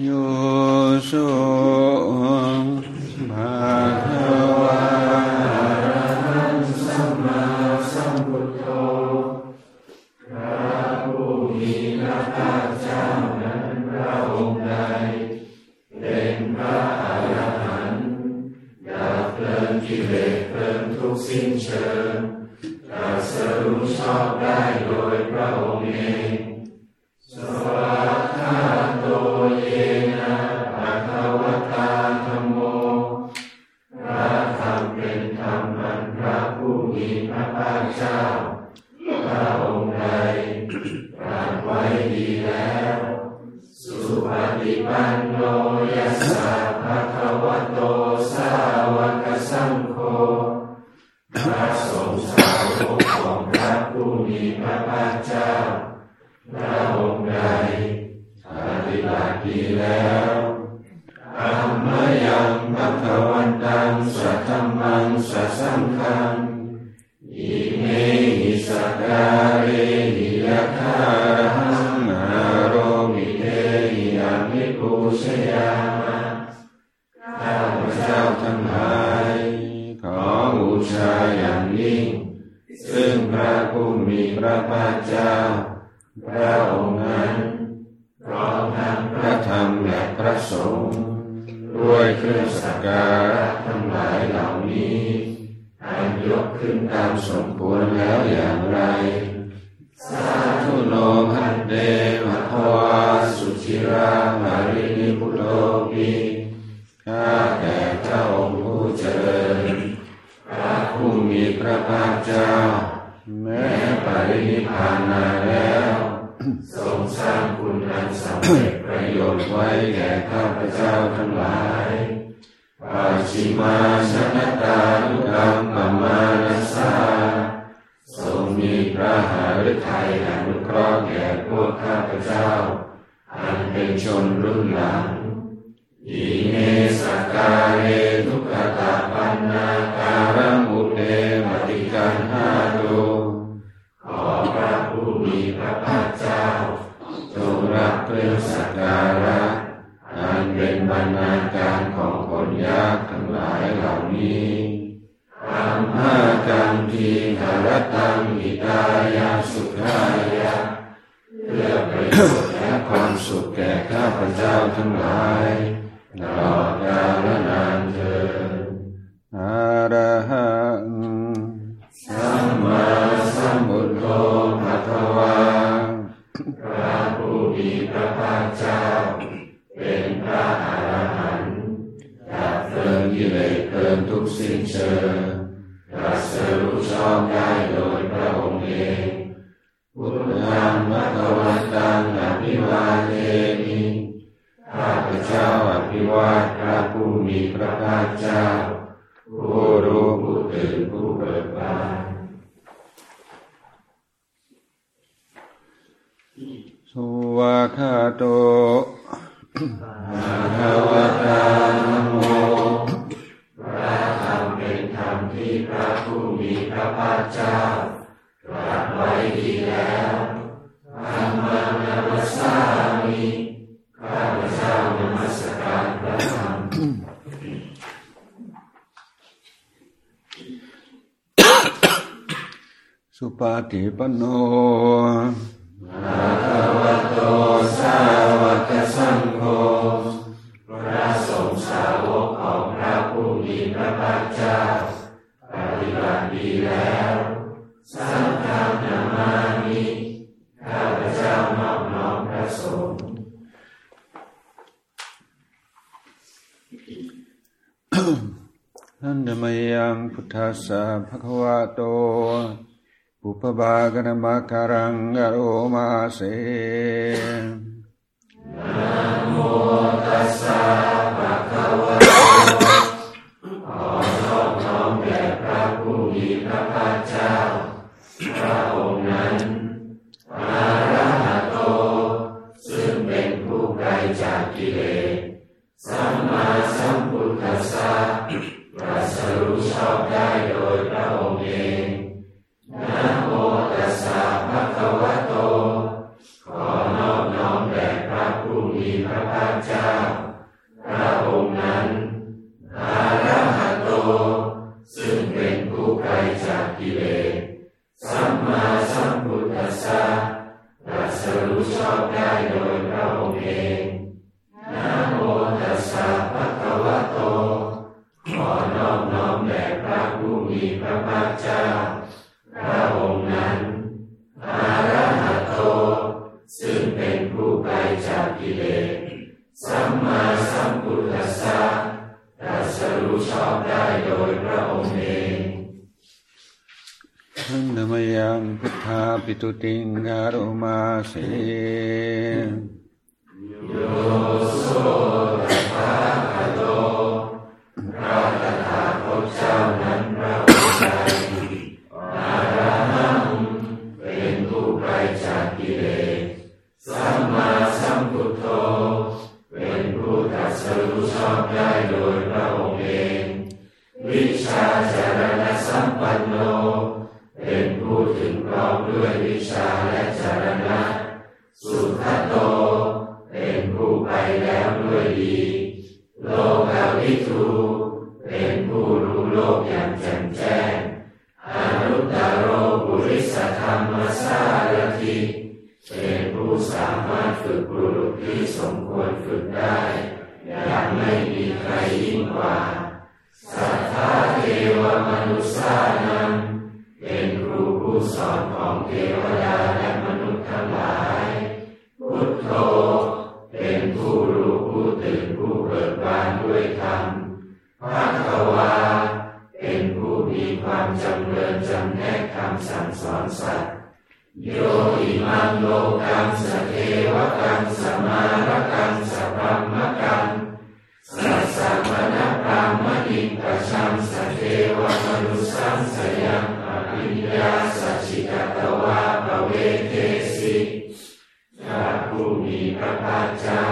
有时候 นิยท ขันห้าดวงขอพระผู้มีพระภาคเจ้าจงรับเครื่องสักการะอันเป็นบรรณาการของคนยากทั้งหลายเหล่านี้ธรรมห้ากันทีหารตังมิตายาสุขายาเพื่อประโยชน์และความสุขแก่ข้าพเจ้าทั้งหลาย ที่พระผู้มีพระภาคเจ้าตรัสไว้ดีแล้วธรรมนามัสสามิข้าพเจ้านมัสการพระธรรมสุปาติปันโนภะวะโตสาวกสังโฆพระสงฆ์สาวกของพระผู้มีพระภาคเจ้า บีแล้วสัมฆานามานิข้าพเจ้านอบน้อมพระสงฆ์นันธรมยังพุทธาสาภควาโตปุพบากนมาการังกโรมาเสนะโมตัสสะ มาสัมพุทธัสสะประสรู้ชอบได้โดยพระองค์เอง รู้ชอบได้โดยพระองค์เอง วิชาจารณสัมปันโน เป็นผู้ถึงพร้อมด้วยวิชาและจารณะ สุขโต เป็นผู้ไปแล้วด้วยดี โลกาวิทูเป็นผู้รู้โลกอย่างแจ่มแจ้งอนุตตรโรบุริสธรรมสารทิเป็นผู้สามารถฝึกบุรุษที่สมควรฝึกได้ ไม่มีใครยิ่งกว่า สัทธาเทวมนุษานังเป็นครูผู้สอนของเทวดาและมนุษย์ทั้งหลาย พุทโธ เป็นผู้รู้ผู้ตื่นผู้เบิกบานด้วยธรรมภาควา เป็นผู้มีความจำเริญจำแนกคำสั่งสอนสัตว์โยอิมังโลกังสเทวกังสมารกังสพรมกัง สัสสะมณพรามอิงกชังสเทวมนุสังสยังอิญญาสัจิกตวาปเวเทสิพระผู้มีพระภาคเจ้า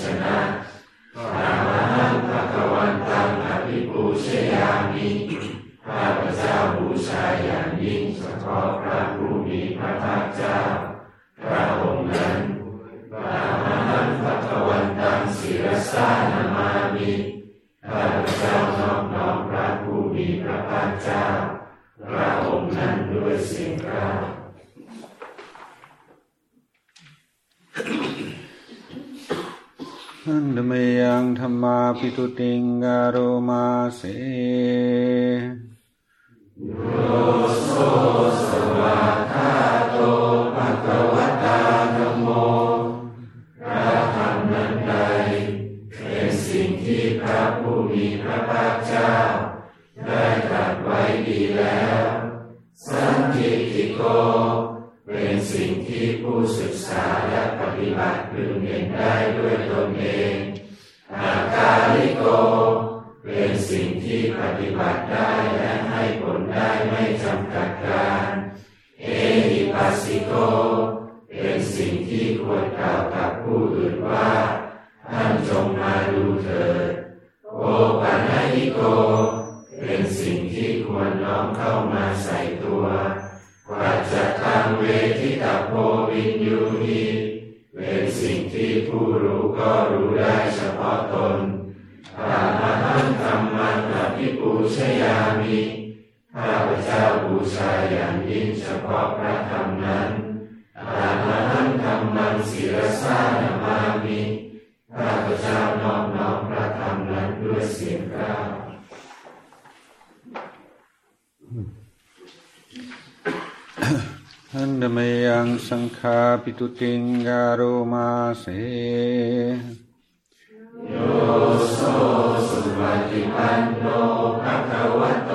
ชนะพระมหังภควันตังอภิปูชยามิข้าพเจ้าบูชาอย่างยิ่งเฉพาะพระ ทันมยังธรรมาปิตุติงการุมาเสโยโสสวาคาโตภะคะวะตาธัมโมพระธรรมนั้นใดเป็นสิ่งที่พระผู้มีพระภาคเจ้า ได้ตรัสไว้ดีแล้ว สันติติโก เป็นสิ่งที่ผู้ศึกษาและปฏิบัติพึงเห็นได้ด้วยตนเอง สิ่งที่ปฏิบัติได้และให้ผลได้ไม่จำกัดการ เอหิปัสสิโก เป็นสิ่งที่ควรกล่าวกับผู้อื่นว่า ท่านจงมาดูเถิด โอปัญญิโก เป็นสิ่งที่ควรน้อมเข้ามาใส่ตัววัจจตังเวทิตาโพวินยูนีเป็นสิ่งที่ผู้รู้ก็รู้ได้เฉพาะตน ชยามิข้าพเจ้าบูชาอย่างยิ่งเฉพาะพระธรรมนั้นอาหันธรรมังศิรสานามามิข้าพเจ้านอบน้อมพระธรรมนั้นด้วยเสียงกล้าหันเดมยังสังฆาปิตุติงการุมาเส โยโสสุปฏิปันโนภะคะวะโต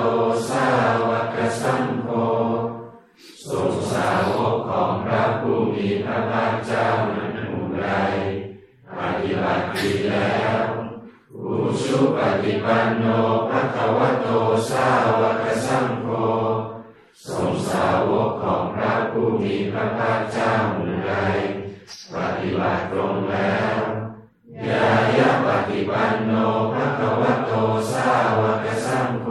สาวกสังโฆทรงสาวกของพระผู้มีพระภาคเจ้านั้นผู้ใดปฏิบัติดีแล้วอุชุปฏิปันโนภะคะวะโตสาวกสังโฆทรงสาวกของพระผู้มีพระภาคเจ้าผู้ใดปฏิบัติตรงแล้ว ยายะปฏิปันโนภะคะวะโตสาวกสังโฆ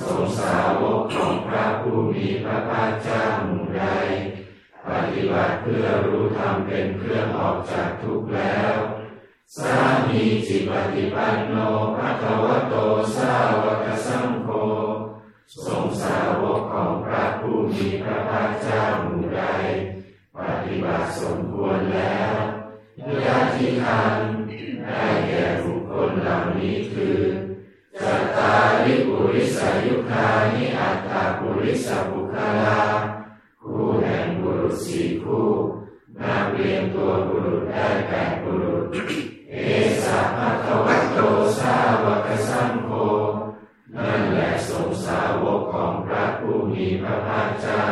ทรงสาวกของพระผู้มีพระภาคเจ้าหมู่ใดปฏิบัติเพื่อรู้ธรรมเป็นเครื่องออกจากทุกข์แล้วสามีจิปฏิปันโนภะคะวะโตสาวกสังโฆทรงสาวกของพระผู้มีพระภาคเจ้าหมู่ใดปฏิบัติสมควรแล้ว ญาติคันได้แก่บุคคลเหล่านี้คือจัตตาริปุริสายุคานิอัตตาปุริสบุคลาคู่แห่งบุรุษสี่คู่นับเรียงตัวบุรุษได้แปดบุรุษ เอสาภะคะวะโตสาวกสังโฆนั่นแหละสงสาวกของพระผู้มีพระภาคเจ้า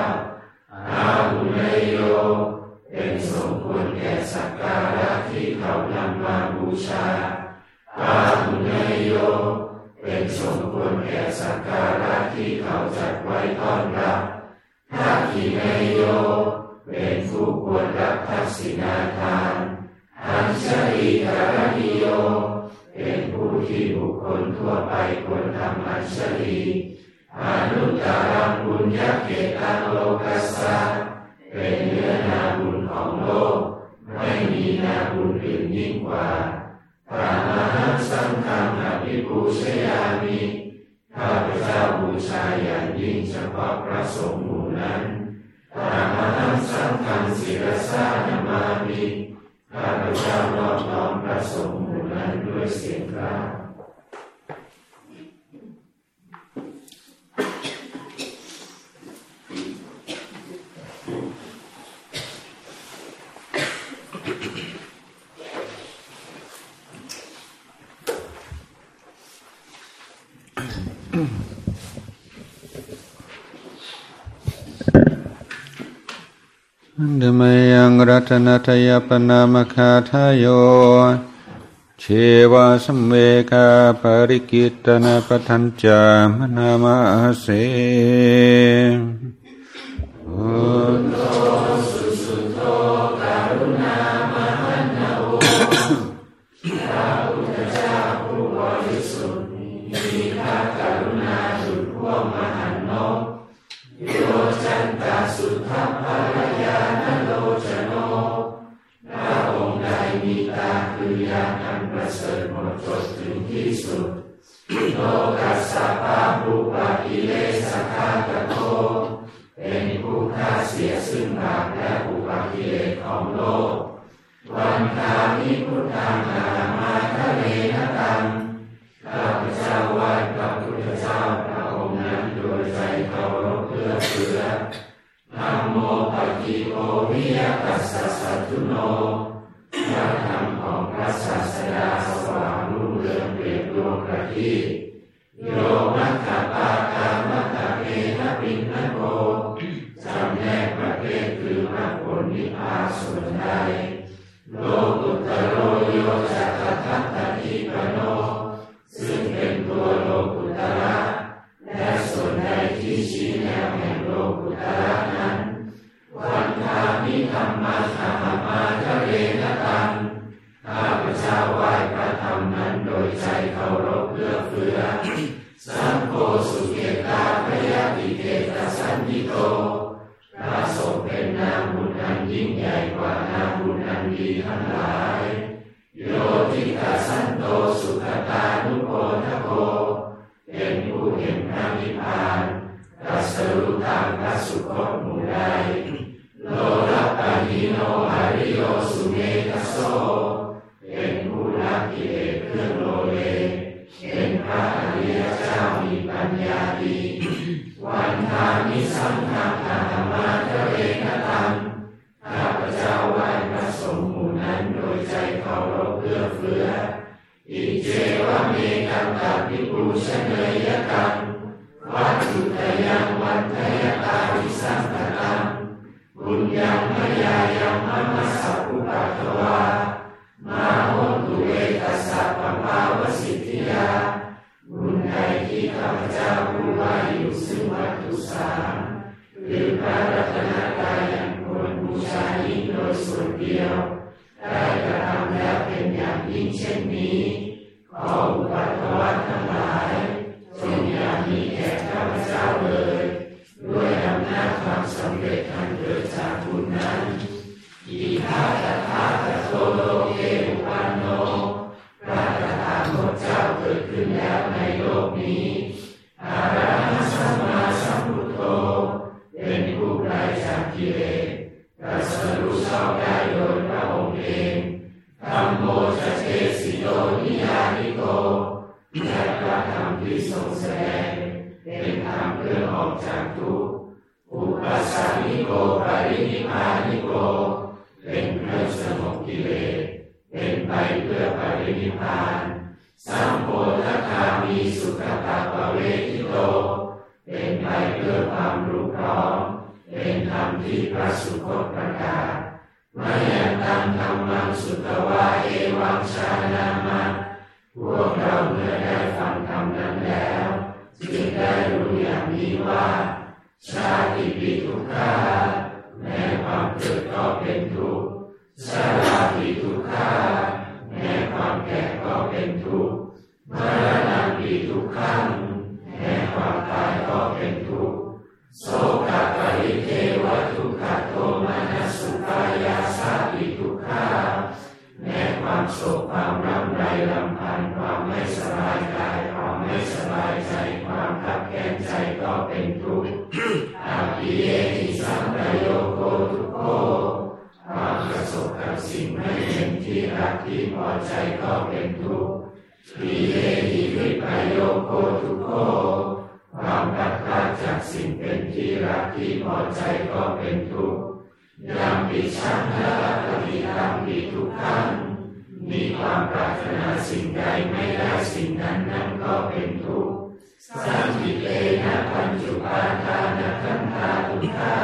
อาหุเนโย เป็นสมควรแก่สักการะที่เขานำมาบูชาอาหุเนยโย เป็นสมควรแก่สักการะที่เขาจัดไว้ต้อนรับทักขิเนยโย เป็นผู้ควรรับทักษิณาทานอัญชลีการณิโย เป็นผู้ที่บุคคลทั่วไปควรทำอัญชลีอนุตตรังบุญญาเกตังโลกัสสะ เป็นเนื้อนาบุญของโลก ไม่มีนาบุญอื่นยิ่งกว่าพระมหาสังฆังอภิปูชยามิข้าพเจ้าบูชาอย่างยิ่งเฉพาะพระสงฆ์หมู่นั้นพระมหาสังฆังศิรสานามามิข้าพเจ้านอบน้อมพระสงฆ์หมู่นั้นด้วยเสียงกล้า ดมยังรัตนตยปนามคาทายโยเชวาสมเวกาปริกิตนาปทัญจามนามาเสอุ ดประกาศมยังตังธรรมังสุตวะเอวังชานามาพวกเราเมื่อได้ฟังธรรมนั้นแล้วจึงได้รู้อย่างนี้ว่า ชาติปีทุกขาแม้ความเกิดก็เป็นทุกข์ชาลาปีทุกขาแม้ความแก่ก็เป็นทุกข์มรณะปีทุกขังแม้ความตายก็เป็นทุกข์ โสกะปริเทวทุกขโทมานัสุกายาสาปิทุกขาแม้ความโศกความรำไรลำพันความไม่สบายกายความไม่สบายใจความขับแค้นใจก็เป็นทุกข์อาภิเยติสัมปโยโกทุโกความประสบกับสิ่งไม่เป็นที่รักที่พอใจก็เป็นทุกข์ภิเยติวิปโยโกทุโก ความพัดาดจากสิ่งเป็นที่รักที่พอใจก็เป็นทุกข์ยามปีชังนาปฏิธรรมปีทุกขังมีความปรารถนาสิ่งใดไม่ได้สิ่งนั้นนั่นก็เป็นทุกข์สร้างกิเลนะปัญจุปาทานขันธาทุกขา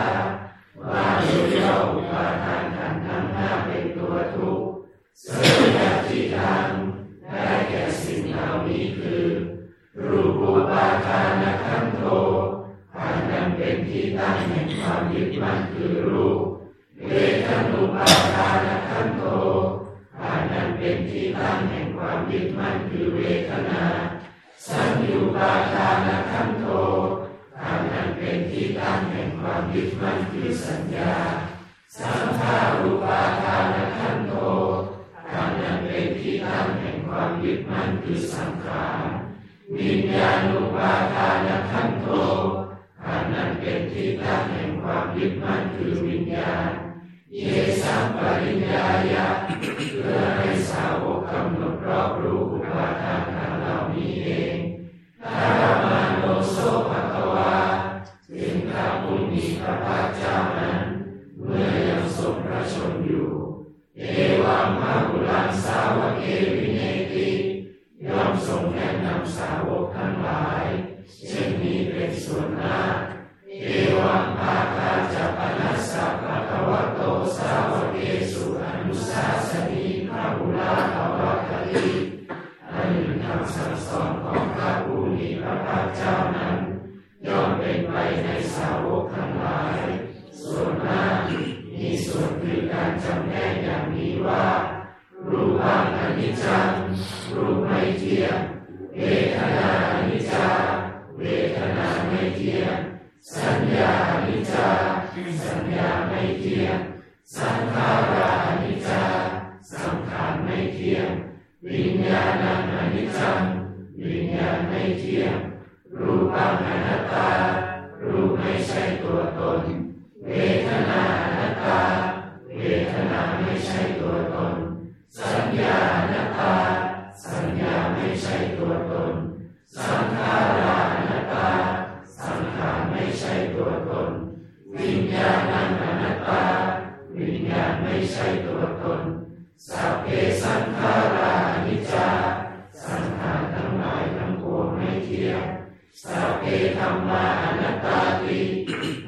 เตธรรมาอนัตตาติ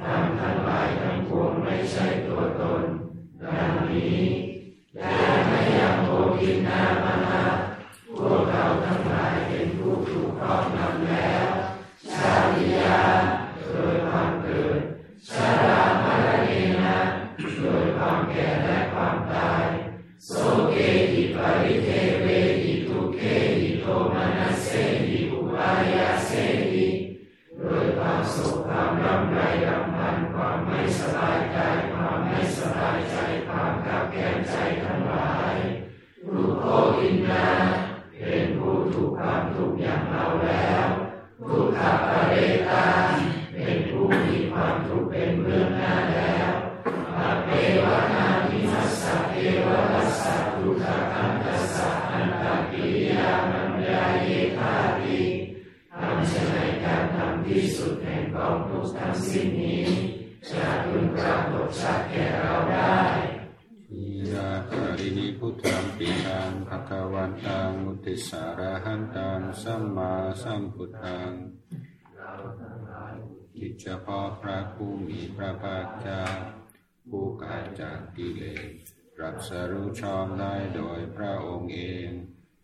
ธรรมทั้งหลายทั้งปวงไม่ใช่ตัวตนดังนี้และไม่ยังโอกินนามนาพวกเราทั้งหลายเป็นผู้ถูกครอบงำแล้ว งภะคะวันตังมุติสารหันตังสัมมาสัมพุทธังกิจเฉพาะพระผู้มีพระภาคเจ้าผู้กาจากกิเลสรับสรู้ชอบได้โดยพระองค์เอง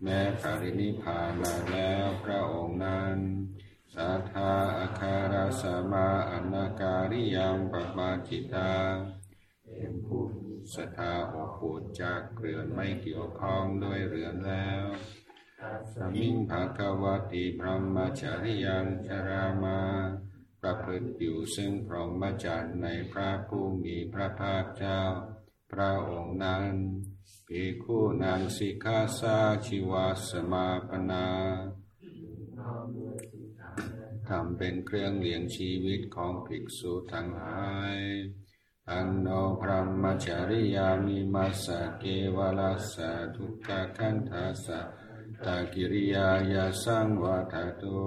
แม้ปรินิพานมาแล้วพระองค์นั้นสัทธาอาคาราสมาอนาการิยังปมาจิตาเป็นผู้ ศรัทธาอบอุ่นจากเรือนไม่เกี่ยวข้องด้วยเรือนแล้วสมิงภาควติพรหมจริยังชรามาประพฤติอยู่ซึ่งพรหมจรรย์ในพระผู้มีพระภาคเจ้า พระองค์นั้นภิกขุนางสิกาสาชีวาสมาปนาทำเป็นเครื่องเลี้ยงชีวิตของภิกษุทั้งหลาย อันโนพรหมจริยามิมัสสะเกวลัสสะทุกขคันทัสสะตากิริยายาสังวัฏตุ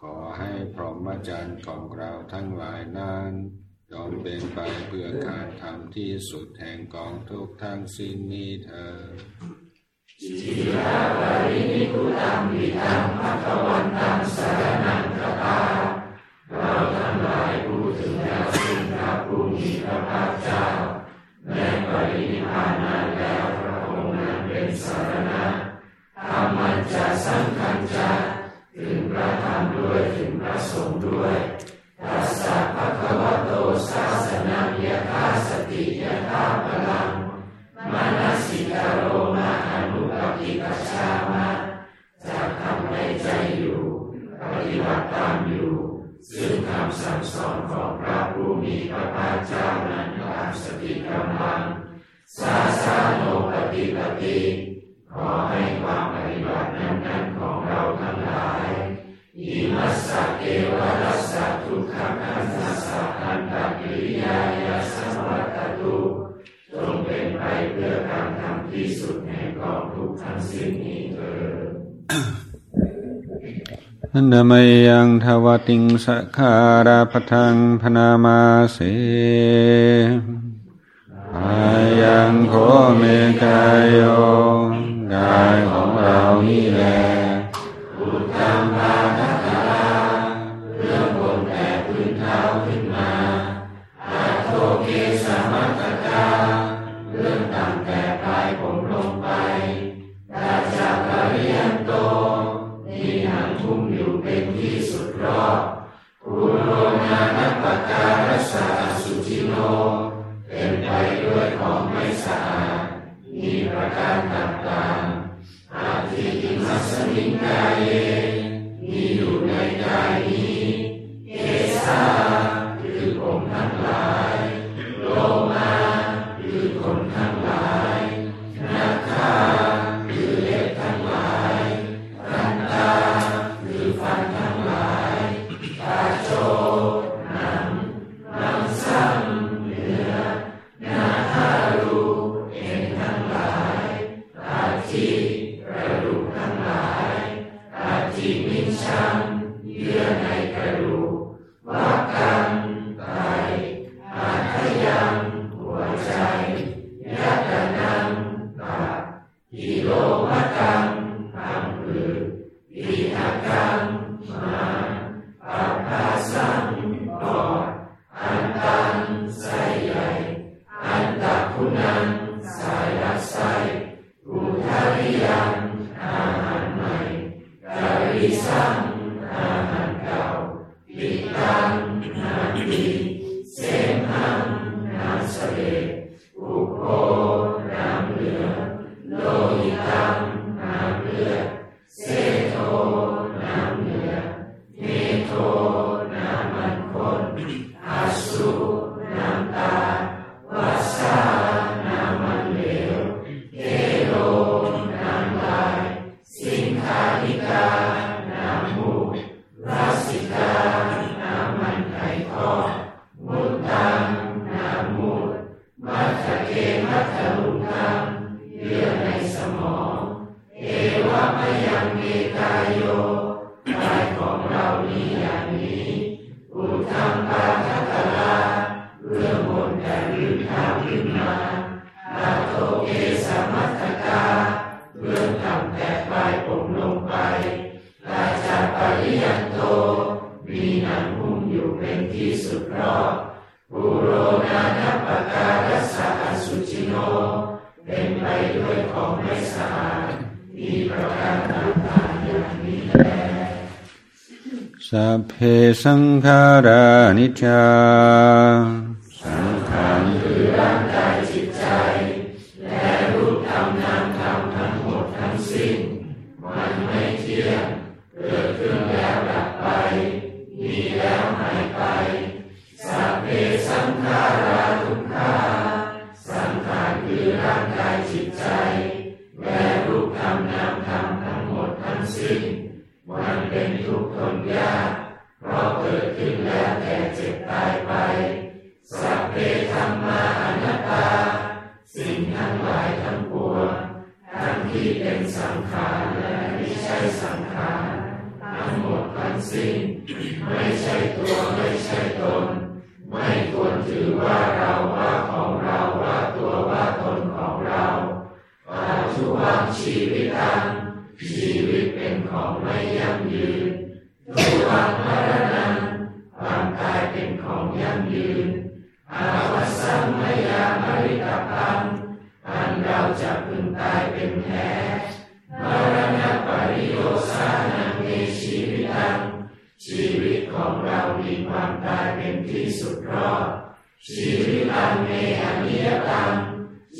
ขอให้พรหมจรรย์ของเราทั้งหลายนั้นยอมเป็นไปเพื่อการทำที่สุดแห่งกองทุกข์ทั้งสิ้นนี้เถิดจิราปรินิพุตังวิตังภควันตังสารนังกตาเราทั้งหลาย ถึงแล้วซึ่งพระผู้มีพระภาคเจ้าแม้ปรินิพานนานแล้วพระองค์นั้นเป็นสารณะธรรมันจะสังคัญจะถึงพระธรรมด้วยถึงพระสงฆ์ด้วยตัสสะภะคะวะโตสาสนายะธาสติยะธาพลังมานาสิกาโรมาอนุปปิกัชชามะจะทำในใจอยู่ ปฏิบัติตามอยู่ ซึ่งคำสั่งสอนของพระผู้มีพระภาคเจ้านั้นตามสติกำลังสาสาโนปฏิปติขอให้ความปฏิบัตินั้นๆของเราทั้งหลายอิมัสสะเกวรัสสะทุกขคันทัสสะอันตกิริยายาสัมวัตตุจงเป็นไปเพื่อการทำที่สุดแห่งกองทุกข์ทั้งสิ้นนี้เถิด นดมยังทวติงสขาราพทังพนามาเสอายังโคเมกายโยกายของเรานี่แหละพุทธังภ ขาวขึ้นมาอาโตเกสมัตตกาเรื่องทำแต่ปลายผมลงไปราชาปริยันโต มีหนังหุ้มอยู่เป็นที่สุดรอบปุโรนานัปการัสสะอสุจิโน เป็นไปด้วยของไม่สะอาดมีประการต่างๆอย่างนี้แลสัพเพสังขารานิจจาารและไม่ใช่สังขารทั้งหมดทั้งสิ้น ไม่ใช่ตัวไม่ใช่ตน ไม่ควรถือว่าเราว่าของเราว่าตัวว่าตนของเราปัจจุบันชีวิตังชีวิตเป็นของไม่ยั่งยืนทุวันมรณะความตายเป็นของยั่งยืนอาวัสสัมมยามริตพังอันเราจะพึงตายเป็นแท้ มรณะปริโยสานังเมชีวิตัง ชีวิตของเรามีความตายเป็นที่สุดรอด ชีวิตังเมอนิยตัง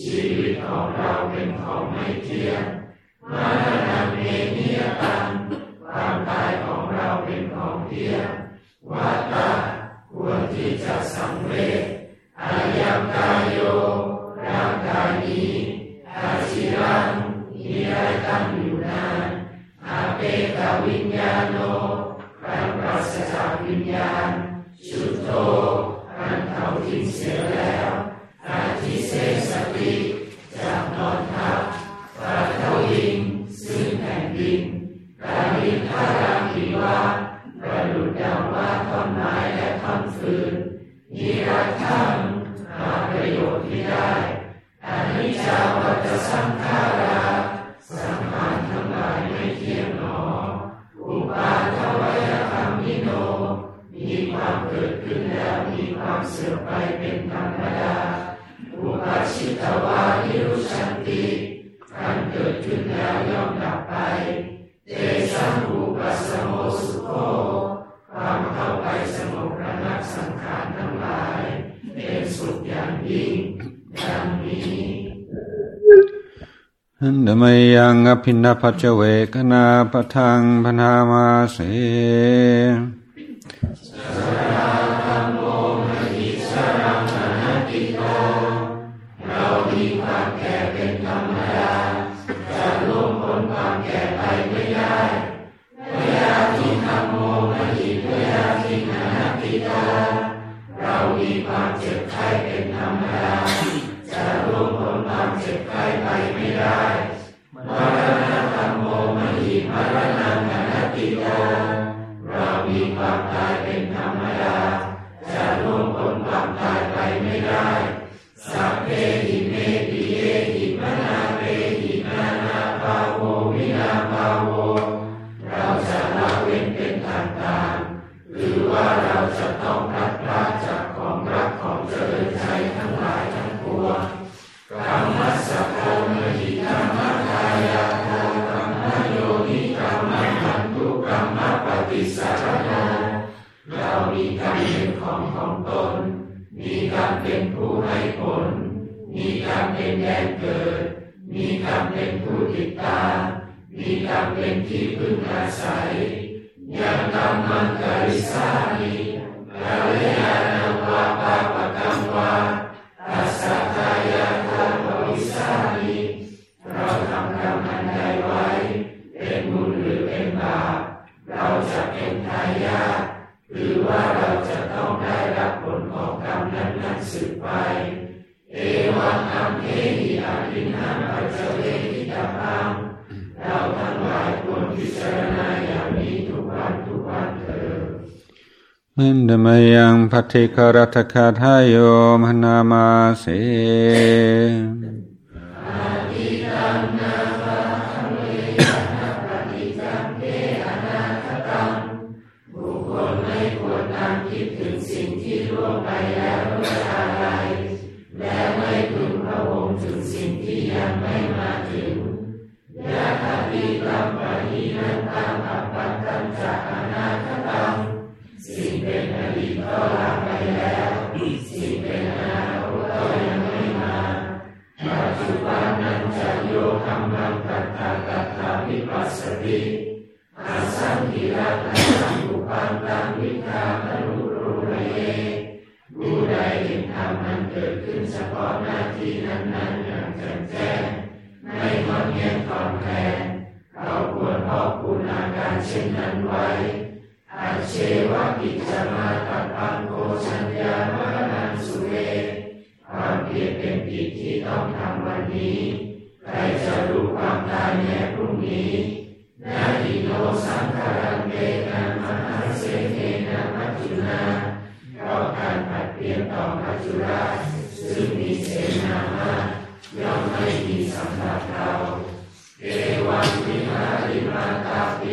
ชีวิตของเราเป็นของไม่เที่ยงมรณะเมนิยตัง ความตายของเราเป็นของเที่ยงวัตตาควรที่จะสังเวชอายังกายโยร่างกายนี้อาชิรัง มีได้ตั้งอยู่นานอาเปกวิญญาโนกาปราศจากวิญญาณ ชุดโตอันเขาทิ้งเสียแล้วอาทิเสสติจาก อภินาปัจเจเวกนาปทังพนามาเส นั้นนั้นสืบไป เอวังอัมเทหิอาทินังปัจเจเวหิตาพังเราทั้งหลายควรพิจารณาอย่างนี้ทุกวันทุกวันเถิดมินดมยังพัทิครัตคาทายโยมนามาเส เชวะปิจมาตัปังโกชัญญามรณังสุเวความเพียรเป็นกิจที่ต้องทำวันนี้ใครจะรู้ความตายแน่พรุ่งนี้นาทิโนสังขารังเตนะมหาเสเทนะมัจจุนาเพราะการผัดเปลี่ยนต่อมัจจุราชซึ่งมีเสนามาย่อมไม่มีสำหรับเราเอวังวิหาริมาตาปิ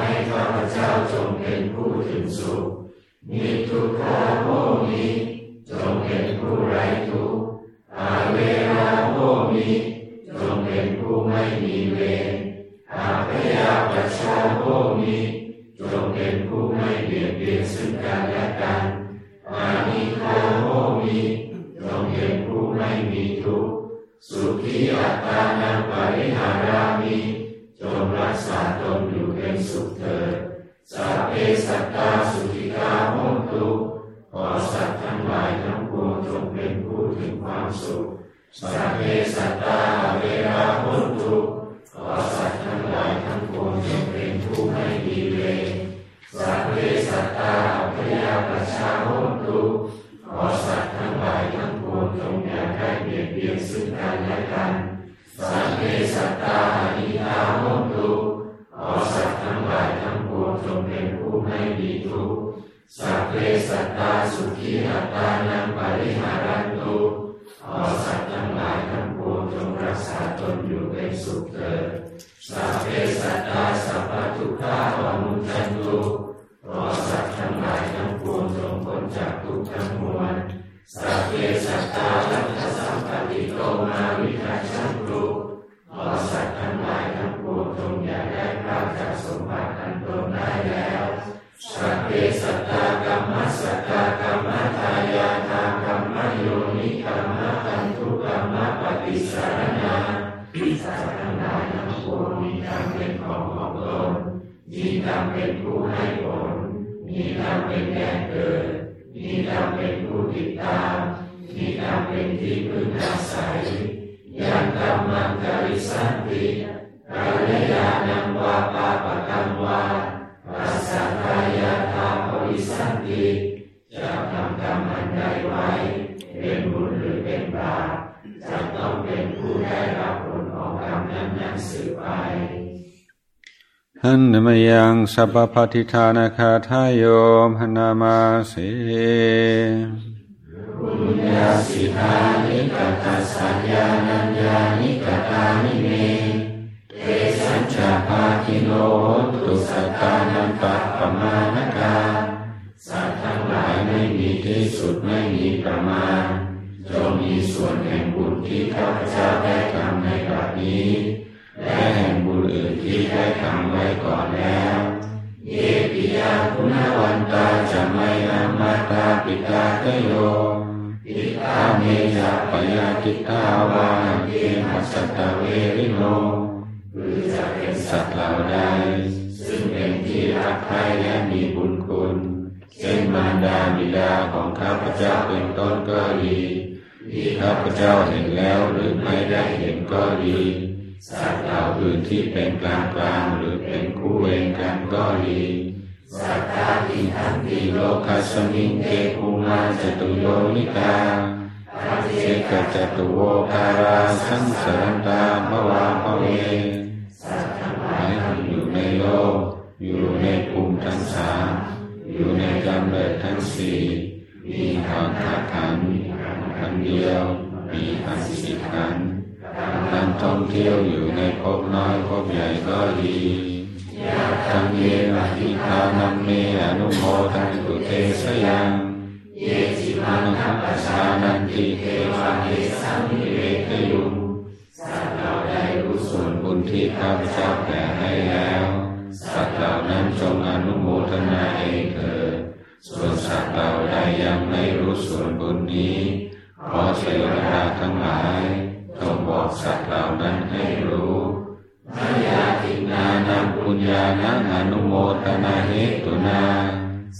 ผู้ไม่มีเวรอาพยาปัชชาโมมิจงเป็นผู้ไม่เบียดเบียนซึ่งกันและกันอานิโคโมมิจงเป็นผู้ไม่มีทุกข์สุขีอัตตานังปริหารามิจงรักษาตนอยู่เป็นสุขเถิดสัพเพสัตตาสุขิกาโหตุขอสัตว์ทั้งหลายทั้งปวงจงเป็นผู้ถึงความสุข สัพเพสัตตาเวราโหตุขอสัตว์ทั้งหลายทั้งปวงจงเป็นผู้ไม่มีเวรสัพเพสัตตาพยาปชาโหตุขอสัตว์ทั้งหลายทั้งปวงจงอย่าได้เบียดเบียนซึ่งกันและกันสัพเพสัตตาอิทาโหตุขอสัตว์ทั้งหลายทั้งปวงจงเป็นผู้ไม่มีทุกข์สัพเพสัตตาสุขีอัตตานังปริหารันตุ ขอสัตว์ทั้งหลายทั้งปวงจงรักษาตนอยู่เป็นสุขเถิดสัพเพสัตตาสัพพทุกขาอนุจันตุขอสัตว์ทั้งหลายทั้งปวงจงพ้นจากทุกข์ทั้งมวลสัพเพสัตตาลัทธสัมปติโตมา รรมเป็นของของตน มีกรรมเป็นผู้ให้ผล มีกรรมเป็นแดนเกิด มีกรรมเป็นผู้ติดตาม มีกรรมเป็นที่พึ่งอาศัยยันกรรมังกริสันติกาลยานังวาปาปกรรมวาปัสสัทายาทาปริสันติจะทำกรรมอันใดไว้ เป็นบุญหรือเป็นบาปจะต้องเป็นผู้ได้รับผลของกรรมนั้นนั้นสืบไป หันมยังสัพพะทิธานาคาทายโยมหนามาเสบุญญาสิทานิกตัสสัญญานัญญานิกตานิเมเตสัญชาภาคิโนตุสัตตานันตปมาณกาสัตว์ทั้งหลายไม่มีที่สุดไม่มีประมาณจงมีส่วนแห่งบุญที่ข้าพเจ้าได้ทำในบัดนี้ และแห่งบุญอื่นที่ได้ทำไว้ก่อนแล้วเยปิยาคุณวันตาจะไม่อามาตาปิตาเตโยปิตาเมยาปยาจิตาวาเกหัสตะเวริโนหรือจะเป็นสัตว์เหล่าใดซึ่งเป็นที่ที่รักใคร่และมีบุญคุณเช่นมารดาบิดาของข้าพเจ้าเป็นต้นก็ดีที่ข้าพเจ้าเห็นแล้วหรือไม่ได้เห็นก็ดี สัตว์เหล่าอื่นที่เป็นกลางกลางหรือเป็นคู่เวรกันก็ดีสัตตาทิทันติโลกัสมิงเกภูมาจตุโยนิกาเชกจตุโวการาสังสารตาภวาภเวสัตว์ทั้งหลายอยู่ในโลก อยู่ในภูมิทั้งสามอยู่ในกำเนิดทั้งสี่มีทางขาขันขันเดียว มีขันสี่ขันารท่องเที่ยวอยู่ในภพน้อยภพใหญ่ก็ดีทังเยนะทิทานัมเมอนุโมทันตุเตสยังเยจิมานัปัสานันติเทวาเทสัมมิเวทยุงสัตว์เราได้รู้ส่วนบุญที่ข้าพเจ้าแผ่ให้แล้ว สัตว์เหล่านั้นจงอนุโมทนาเองเถิดส่วนสัตว์เราได้ยังไม่รู้ส่วนบุญนี้ขอเสวนาทั้งหลาย จงบอกสัตว์เหล่านั้นให้รู้มายาตินานังปุญญาณังอนุโมทนาเหตุนา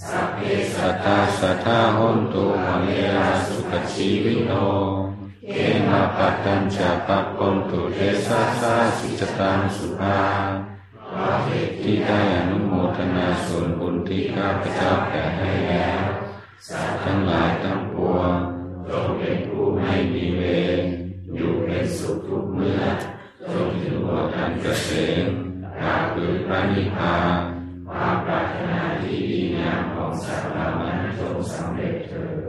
สัพเพสัตตาสัทธาหนตุมเยราสุขชีวิโนเกมาปัตตัญจะปัปปนตุเทสัสสาสิจตังสุภาที่ได้อนุโมทนาส่วนบุญที่ข้าพเจ้าแผ่ให้แล้วสัตว์ทั้งหลายทั้งปวงจงเป็น ขทุกเมื่อจงถึงว่ากันเกษมกาคือพระนิพพานความปรารถนาที่ดีงามของสัตว์เหล่านั้นจงสำเร็จเถิด